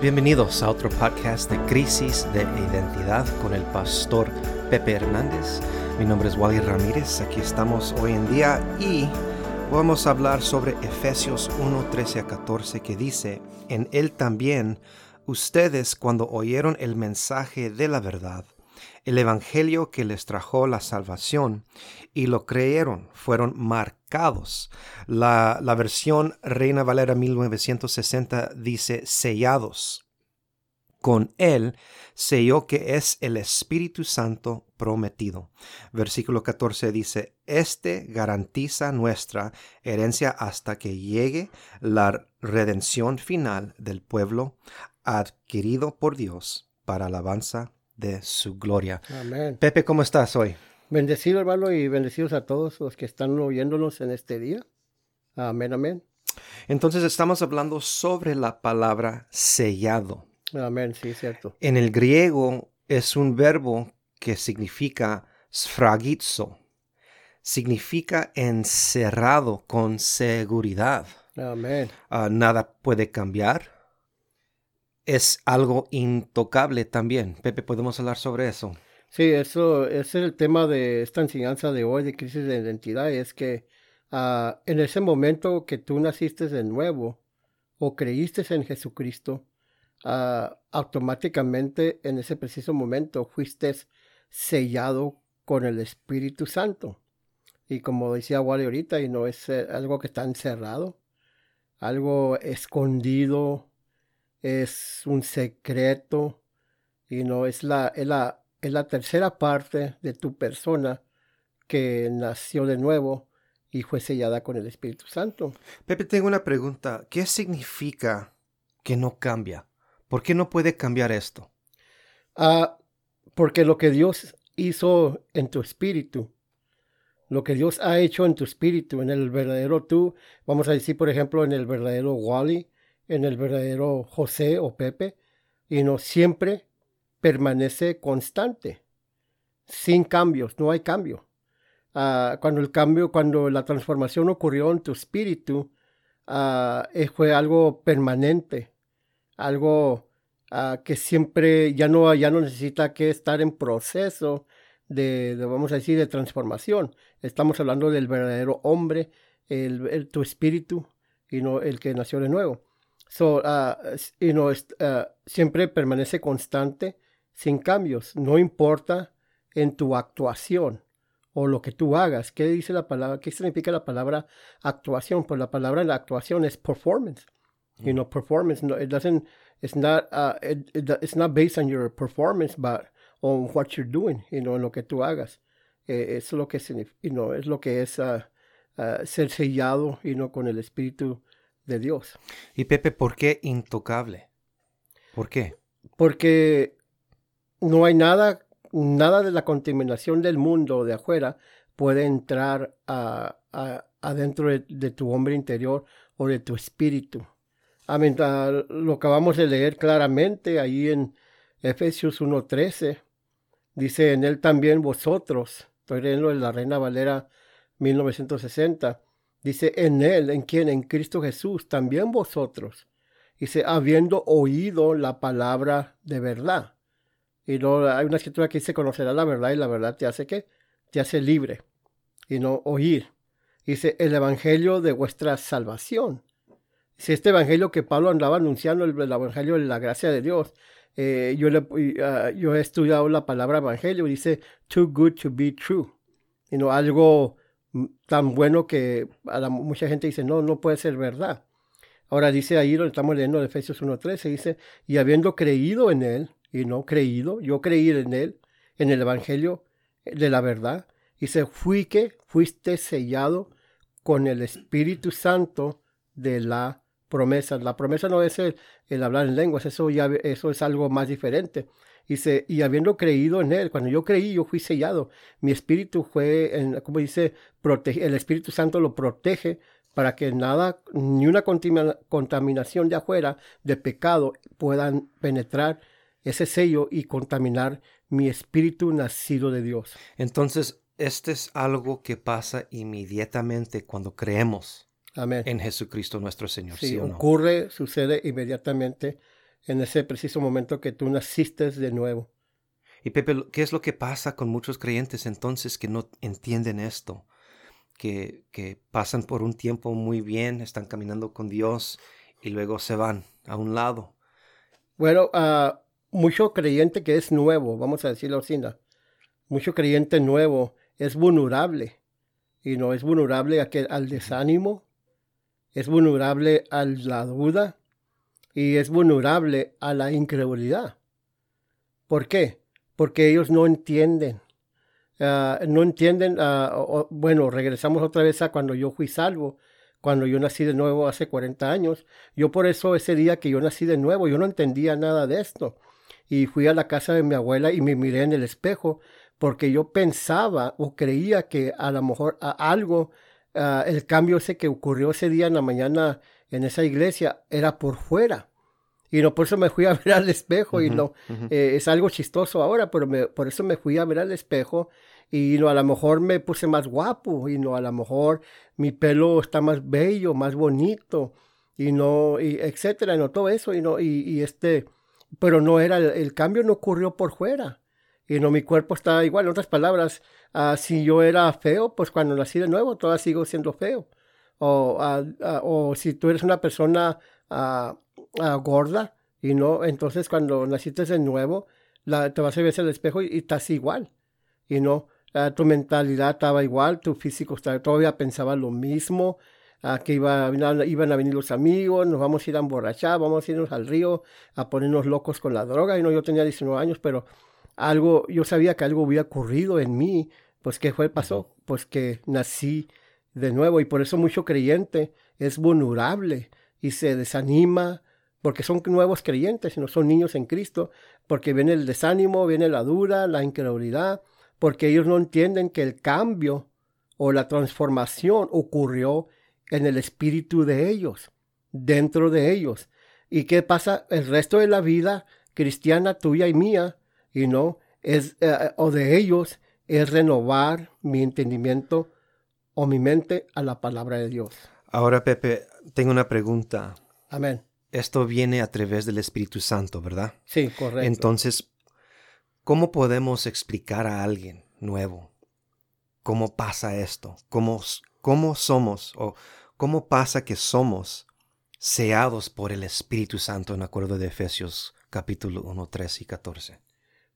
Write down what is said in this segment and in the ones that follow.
Bienvenidos a otro podcast de Crisis de Identidad con el pastor Pepe Hernández. Mi nombre es Wally Ramírez, aquí estamos hoy en día y vamos a hablar sobre Efesios 1, 13 a 14 que dice, en él también ustedes cuando oyeron el mensaje de la verdad, el Evangelio que les trajo la salvación y lo creyeron, fueron marcados. La, la versión Reina Valera 1960 dice sellados. Con él selló que es el Espíritu Santo prometido. Versículo 14 dice, Este garantiza nuestra herencia hasta que llegue la redención final del pueblo adquirido por Dios para alabanza de su gloria. Amén. Pepe, ¿cómo estás hoy? Bendecido hermano y bendecidos a todos los que están oyéndonos en este día. Amén, amén. Entonces estamos hablando sobre la palabra sellado. Amén, sí, cierto. En el griego es un verbo que significa sfragizo. Significa encerrado con seguridad. Amén. Uh, nada puede cambiar. Es algo intocable también. Pepe, ¿podemos hablar sobre eso? Sí, eso es el tema de esta enseñanza de hoy de crisis de identidad. Es que uh, en ese momento que tú naciste de nuevo o creíste en Jesucristo, uh, automáticamente en ese preciso momento fuiste sellado con el Espíritu Santo. Y como decía Wally ahorita, y no es eh, algo que está encerrado, algo escondido, es un secreto, y no es la, es la, es la tercera parte de tu persona que nació de nuevo y fue sellada con el Espíritu Santo. Pepe, tengo una pregunta. ¿Qué significa que no cambia? ¿Por qué no puede cambiar esto? Ah, porque lo que Dios hizo en tu espíritu, lo que Dios ha hecho en tu espíritu, en el verdadero tú, vamos a decir, por ejemplo, en el verdadero Wally, en el verdadero José o Pepe, y no siempre permanece constante, sin cambios, no hay cambio. Ah, cuando el cambio, cuando la transformación ocurrió en tu espíritu, ah, fue algo permanente, algo uh, que siempre ya no, ya no necesita que estar en proceso de, vamos a decir, de transformación. Estamos hablando del verdadero hombre, el, tu espíritu, y no el que nació de nuevo. So, uh, y no, uh, siempre permanece constante, sin cambios, no importa en tu actuación o lo que tú hagas. ¿Qué dice la palabra? ¿Qué significa la palabra actuación? Pues la palabra la actuación es performance. You know, performance. No, it doesn't. It's not. Uh, it, it, it's not based on your performance, but on what you're doing. You know, en lo que tú hagas. Eh, es lo que you know, es lo que es uh, uh, ser sellado, you know, con el espíritu de Dios. Y Pepe, ¿por qué intocable? ¿Por qué? Porque no hay nada, nada de la contaminación del mundo de afuera puede entrar a, a, adentro de, de tu hombre interior o de tu espíritu. Amén. Lo acabamos de leer claramente ahí en Efesios 1.13. Dice, en él también vosotros, estoy leyendo en la Reina Valera 1960, dice, en él, en quien, en Cristo Jesús, también vosotros. Dice, habiendo oído la palabra de verdad. Y no, hay una escritura que dice, conocerá la verdad y la verdad te hace qué? Te hace libre. Y no oír. Dice, el evangelio de vuestra salvación si este evangelio que Pablo andaba anunciando, el, el evangelio de la gracia de Dios, eh, yo, le, uh, yo he estudiado la palabra evangelio dice too good to be true. Y no algo tan bueno que a la, mucha gente dice, no, no puede ser verdad. Ahora dice ahí, lo estamos leyendo en Efesios 1.13, dice, y habiendo creído en él, y no creído, yo creí en él, en el evangelio de la verdad, dice, fui que fuiste sellado con el Espíritu Santo de la promesa. La promesa no es el, el, hablar en lenguas, eso ya eso es algo más diferente. Dice, y habiendo creído en él, cuando yo creí, yo fui sellado. Mi espíritu fue, en, como dice, protege, el Espíritu Santo lo protege para que nada, ni una contaminación de afuera, de pecado, puedan penetrar ese sello y contaminar mi espíritu nacido de Dios. Entonces, este es algo que pasa inmediatamente cuando creemos. Amén. en Jesucristo nuestro Señor. Sí, ¿sí o no? ocurre, sucede inmediatamente en ese preciso momento que tú naciste de nuevo. Y Pepe, ¿qué es lo que pasa con muchos creyentes entonces que no entienden esto? Que, que pasan por un tiempo muy bien, están caminando con Dios y luego se van a un lado. Bueno, uh, mucho creyente que es nuevo, vamos a decirlo así, mucho creyente nuevo es vulnerable y no es vulnerable a que, al desánimo, es vulnerable a la duda y es vulnerable a la incredulidad. ¿Por qué? Porque ellos no entienden. Ah, no entienden, uh, bueno, regresamos otra vez a cuando yo fui salvo, cuando yo nací de nuevo hace 40 años. Yo por eso ese día que yo nací de nuevo, yo no entendía nada de esto. Y fui a la casa de mi abuela y me miré en el espejo porque yo pensaba o creía que a lo mejor a algo, uh, el cambio ese que ocurrió ese día en la mañana en esa iglesia era por fuera. Y no, por eso me fui a ver al espejo y no, eh, es algo chistoso ahora, pero me, por eso me fui a ver al espejo y no, a lo mejor me puse más guapo y no, a lo mejor mi pelo está más bello, más bonito y no, y etcétera, no, todo eso y no, y, y este, pero no era, el cambio no ocurrió por fuera y no, mi cuerpo está igual. En otras palabras, uh, si yo era feo, pues cuando nací de nuevo, todavía sigo siendo feo. O, uh, o si tú eres una persona gorda, y no, entonces cuando naciste de nuevo, la, te vas a ver el espejo y, estás igual. Y no, tu mentalidad estaba igual, tu físico estaba, todavía pensaba lo mismo. que iba, iban a venir los amigos, nos vamos a ir a emborrachar, vamos a irnos al río a ponernos locos con la droga. Y no, yo tenía 19 años, pero algo, yo sabía que algo había ocurrido en mí, pues ¿qué fue, pasó? Pues que nací de nuevo y por eso mucho creyente es vulnerable y se desanima porque son nuevos creyentes, no son niños en Cristo, porque viene el desánimo, viene la duda, la incredulidad, porque ellos no entienden que el cambio o la transformación ocurrió en el espíritu de ellos, dentro de ellos. ¿Y qué pasa el resto de la vida cristiana tuya y mía? y no es eh, o de ellos es renovar mi entendimiento o mi mente a la palabra de Dios. Ahora, Pepe, tengo una pregunta. Amén. Esto viene a través del Espíritu Santo, ¿verdad? Sí, correcto. Entonces, ¿cómo podemos explicar a alguien nuevo cómo pasa esto? ¿Cómo, cómo somos o cómo pasa que somos seados por el Espíritu Santo en acuerdo de Efesios capítulo 1, 3 y 14?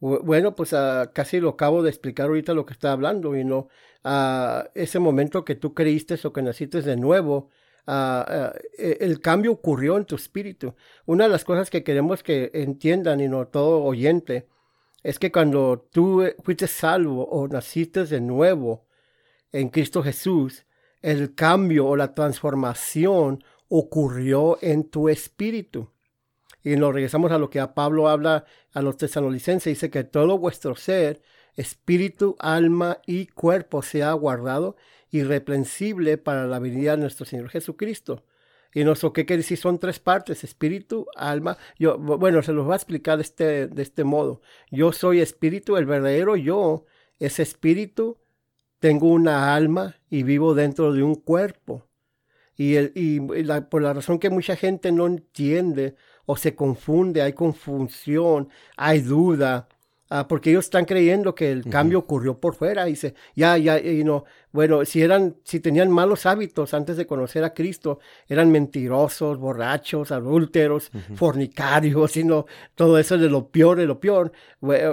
Bueno, pues uh, casi lo acabo de explicar ahorita lo que está hablando y no uh, ese momento que tú creíste o que naciste de nuevo, uh, el cambio ocurrió en tu espíritu. Una de las cosas que queremos que entiendan y no todo oyente es que cuando tú fuiste salvo o naciste de nuevo en Cristo Jesús, el cambio o la transformación ocurrió en tu espíritu. Y nos regresamos a lo que a Pablo habla a los tesalonicenses. Dice que todo vuestro ser, espíritu, alma y cuerpo sea guardado irreprensible para la venida de nuestro Señor Jesucristo. Y nuestro qué quiere decir son tres partes, espíritu, alma. Yo, bueno, se los voy a explicar de este, de este modo. Yo soy espíritu, el verdadero yo es espíritu, tengo una alma y vivo dentro de un cuerpo. Y, el, y por la razón que mucha gente no entiende o se confunde, hay confusión, hay duda, ah, porque ellos están creyendo que el cambio ocurrió por fuera. Y dice, ya, ya, y no, bueno, si eran, si tenían malos hábitos antes de conocer a Cristo, eran mentirosos, borrachos, adúlteros, fornicarios, y no, todo eso de lo peor, de lo peor.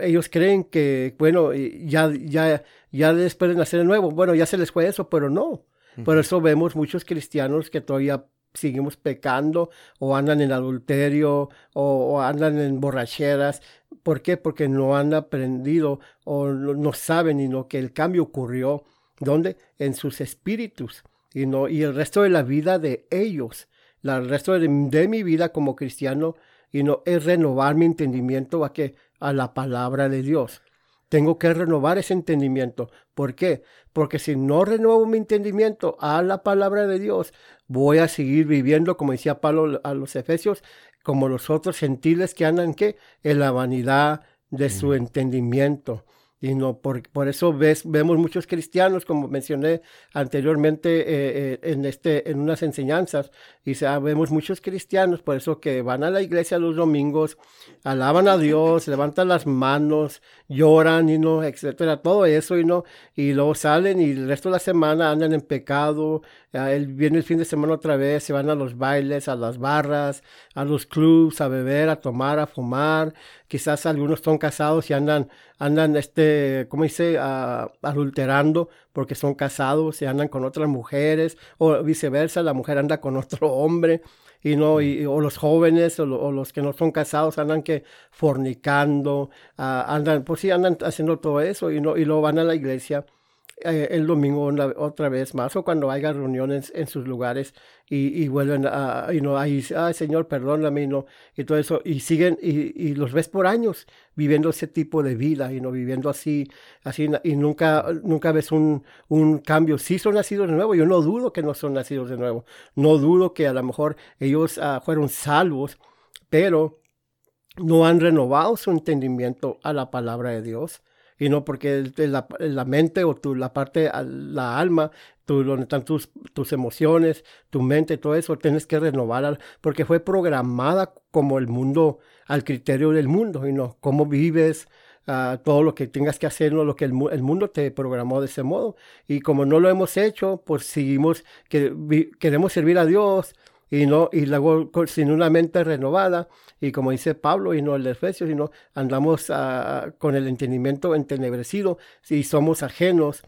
ellos creen que, bueno, ya, ya, ya después de nacer de nuevo, bueno, ya se les fue eso, pero no. Por eso vemos muchos cristianos que todavía seguimos pecando o andan en adulterio o, andan en borracheras. ¿Por qué? Porque no han aprendido o no, saben y no que el cambio ocurrió. ¿Dónde? En sus espíritus. Y, no, y el resto de la vida de ellos, el resto de, mi vida como cristiano, y no es renovar mi entendimiento a que a la palabra de Dios. Tengo que renovar ese entendimiento. ¿Por qué? Porque si no renuevo mi entendimiento a la palabra de Dios, voy a seguir viviendo, como decía Pablo a los Efesios, como los otros gentiles que andan ¿qué? en la vanidad de su entendimiento. Y no, por, por eso ves, vemos muchos cristianos, como mencioné anteriormente eh, eh, en, este, en unas enseñanzas, y sea, vemos muchos cristianos, por eso que van a la iglesia los domingos, alaban a Dios, levantan las manos, lloran y no, etcétera, todo eso y no, y luego salen y el resto de la semana andan en pecado, él viene el fin de semana otra vez, se van a los bailes, a las barras, a los clubs, a beber, a tomar, a fumar, quizás algunos son casados y andan, andan, este, ¿cómo dice?, adulterando porque son casados y andan con otras mujeres, o viceversa, la mujer anda con otro hombre, y no, y, o los jóvenes o, los que no son casados andan que fornicando, uh, andan, pues sí, andan haciendo todo eso y no, y luego van a la iglesia eh, el domingo otra vez más o cuando haya reuniones en sus lugares y, y vuelven a, y no, ahí, ay Señor, perdóname, y no, y todo eso, y siguen, y, y, los ves por años viviendo ese tipo de vida, y no viviendo así, así, y nunca, nunca ves un, un cambio. Sí son nacidos de nuevo, yo no dudo que no son nacidos de nuevo, no dudo que a lo mejor ellos uh, fueron salvos, pero no han renovado su entendimiento a la palabra de Dios y no porque la, la mente o tu, la parte, la alma, tu, donde están tus, tus emociones, tu mente, todo eso, tienes que renovar porque fue programada como el mundo, al criterio del mundo, y no cómo vives, uh, todo lo que tengas que hacer, lo que el, el, mundo te programó de ese modo. Y como no lo hemos hecho, pues seguimos, que, queremos servir a Dios, y no y luego sin una mente renovada y como dice Pablo y no el de Efesios sino andamos uh, con el entendimiento entenebrecido y somos ajenos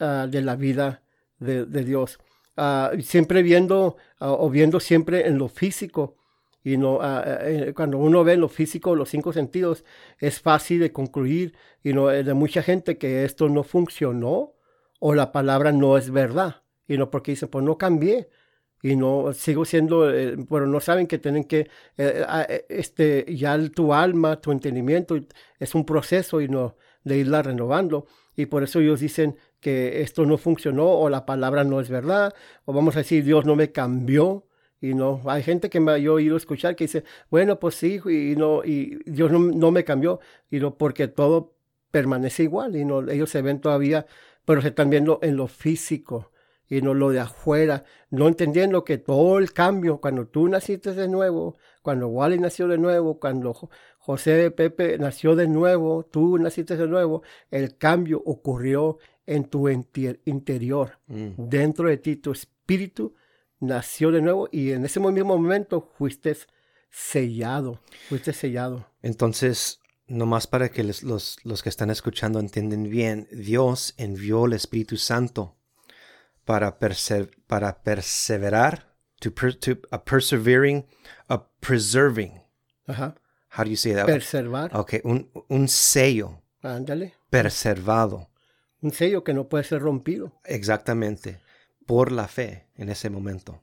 uh, de la vida de, de Dios. Uh, siempre viendo o viendo siempre en lo físico y no eh, cuando uno ve en lo físico los cinco sentidos es fácil de concluir y no de mucha gente que esto no funcionó o la palabra no es verdad y no porque dicen pues no cambié y no sigo siendo, eh, pero no saben que tienen que, eh, eh, este, ya tu alma, tu entendimiento es un proceso y no de irla renovando. Y por eso ellos dicen que esto no funcionó o la palabra no es verdad, o vamos a decir Dios no me cambió. Y no, hay gente que me ha oído escuchar que dice, bueno, pues sí, y no, y Dios no, no me cambió, y no, porque todo permanece igual, y no, ellos se ven todavía, pero se están viendo en lo físico, y no lo de afuera, no entendiendo que todo el cambio, cuando tú naciste de nuevo, cuando Wally nació de nuevo, cuando José Pepe nació de nuevo, tú naciste de nuevo, el cambio ocurrió en tu interior, mm. dentro de ti, tu espíritu nació de nuevo y en ese mismo momento fuiste sellado, fuiste sellado. Entonces, nomás para que los, los que están escuchando entiendan bien, Dios envió el Espíritu Santo para, perse para perseverar, to, per to a persevering, a preserving. Ajá. How do you say that? Preservar. Okay, un, un sello. Ándale. Preservado. Un sello que no puede ser rompido. Exactamente por la fe en ese momento.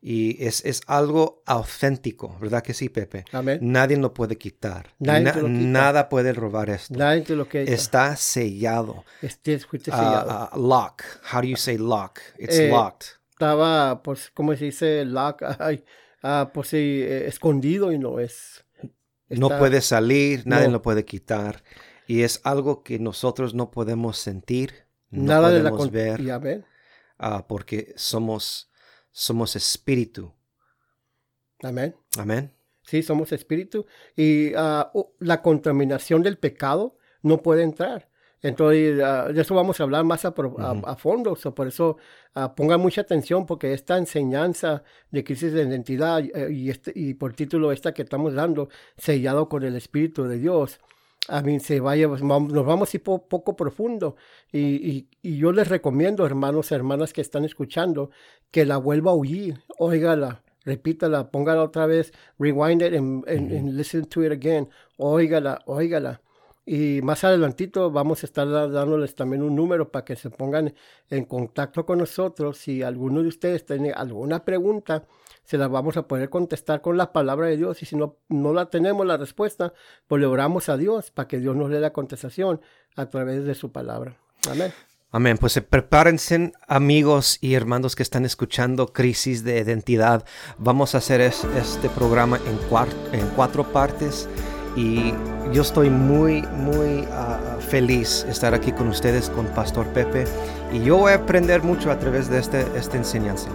Y es, es, algo auténtico, ¿verdad que sí, Pepe? Amén. Nadie lo puede quitar. Nada puede robar esto. Nadie te lo quita. Está sellado. Este, fuiste sellado. Uh, uh, lock. How do you say lock? It's eh, locked. Estaba, pues, ¿cómo se dice? Lock. Ay, uh, pues sí, eh, escondido y no es. Está, no puede salir, nadie no. lo puede quitar. Y es algo que nosotros no podemos sentir. No Nada podemos de la ver. Ya ven. Uh, porque somos, somos espíritu. Amén. Amén. Sí, somos espíritu. Y uh, la contaminación del pecado no puede entrar. Entonces, uh, de eso vamos a hablar más a, pro, uh a, a fondo. So, por eso pongan mucha atención porque esta enseñanza de crisis de identidad eh, y, este, y por título esta que estamos dando, sellado con el Espíritu de Dios, a mí se vaya, nos vamos a ir po poco profundo. Y, y, y, yo les recomiendo, hermanos, hermanas que están escuchando, que la vuelva a oír, óigala, repítala, póngala otra vez, rewind it and, and, and listen to it again, óigala, óigala. Y más adelantito vamos a estar dándoles también un número para que se pongan en contacto con nosotros. Si alguno de ustedes tiene alguna pregunta, se la vamos a poder contestar con la palabra de Dios. Y si no, no la tenemos la respuesta, pues le oramos a Dios para que Dios nos dé la contestación a través de su palabra. Amén. Amén. Pues prepárense amigos y hermanos que están escuchando Crisis de Identidad. Vamos a hacer es, este programa en, en cuatro partes y yo estoy muy, muy ah, feliz estar aquí con ustedes, con Pastor Pepe, y yo voy a aprender mucho a través de este, esta enseñanza.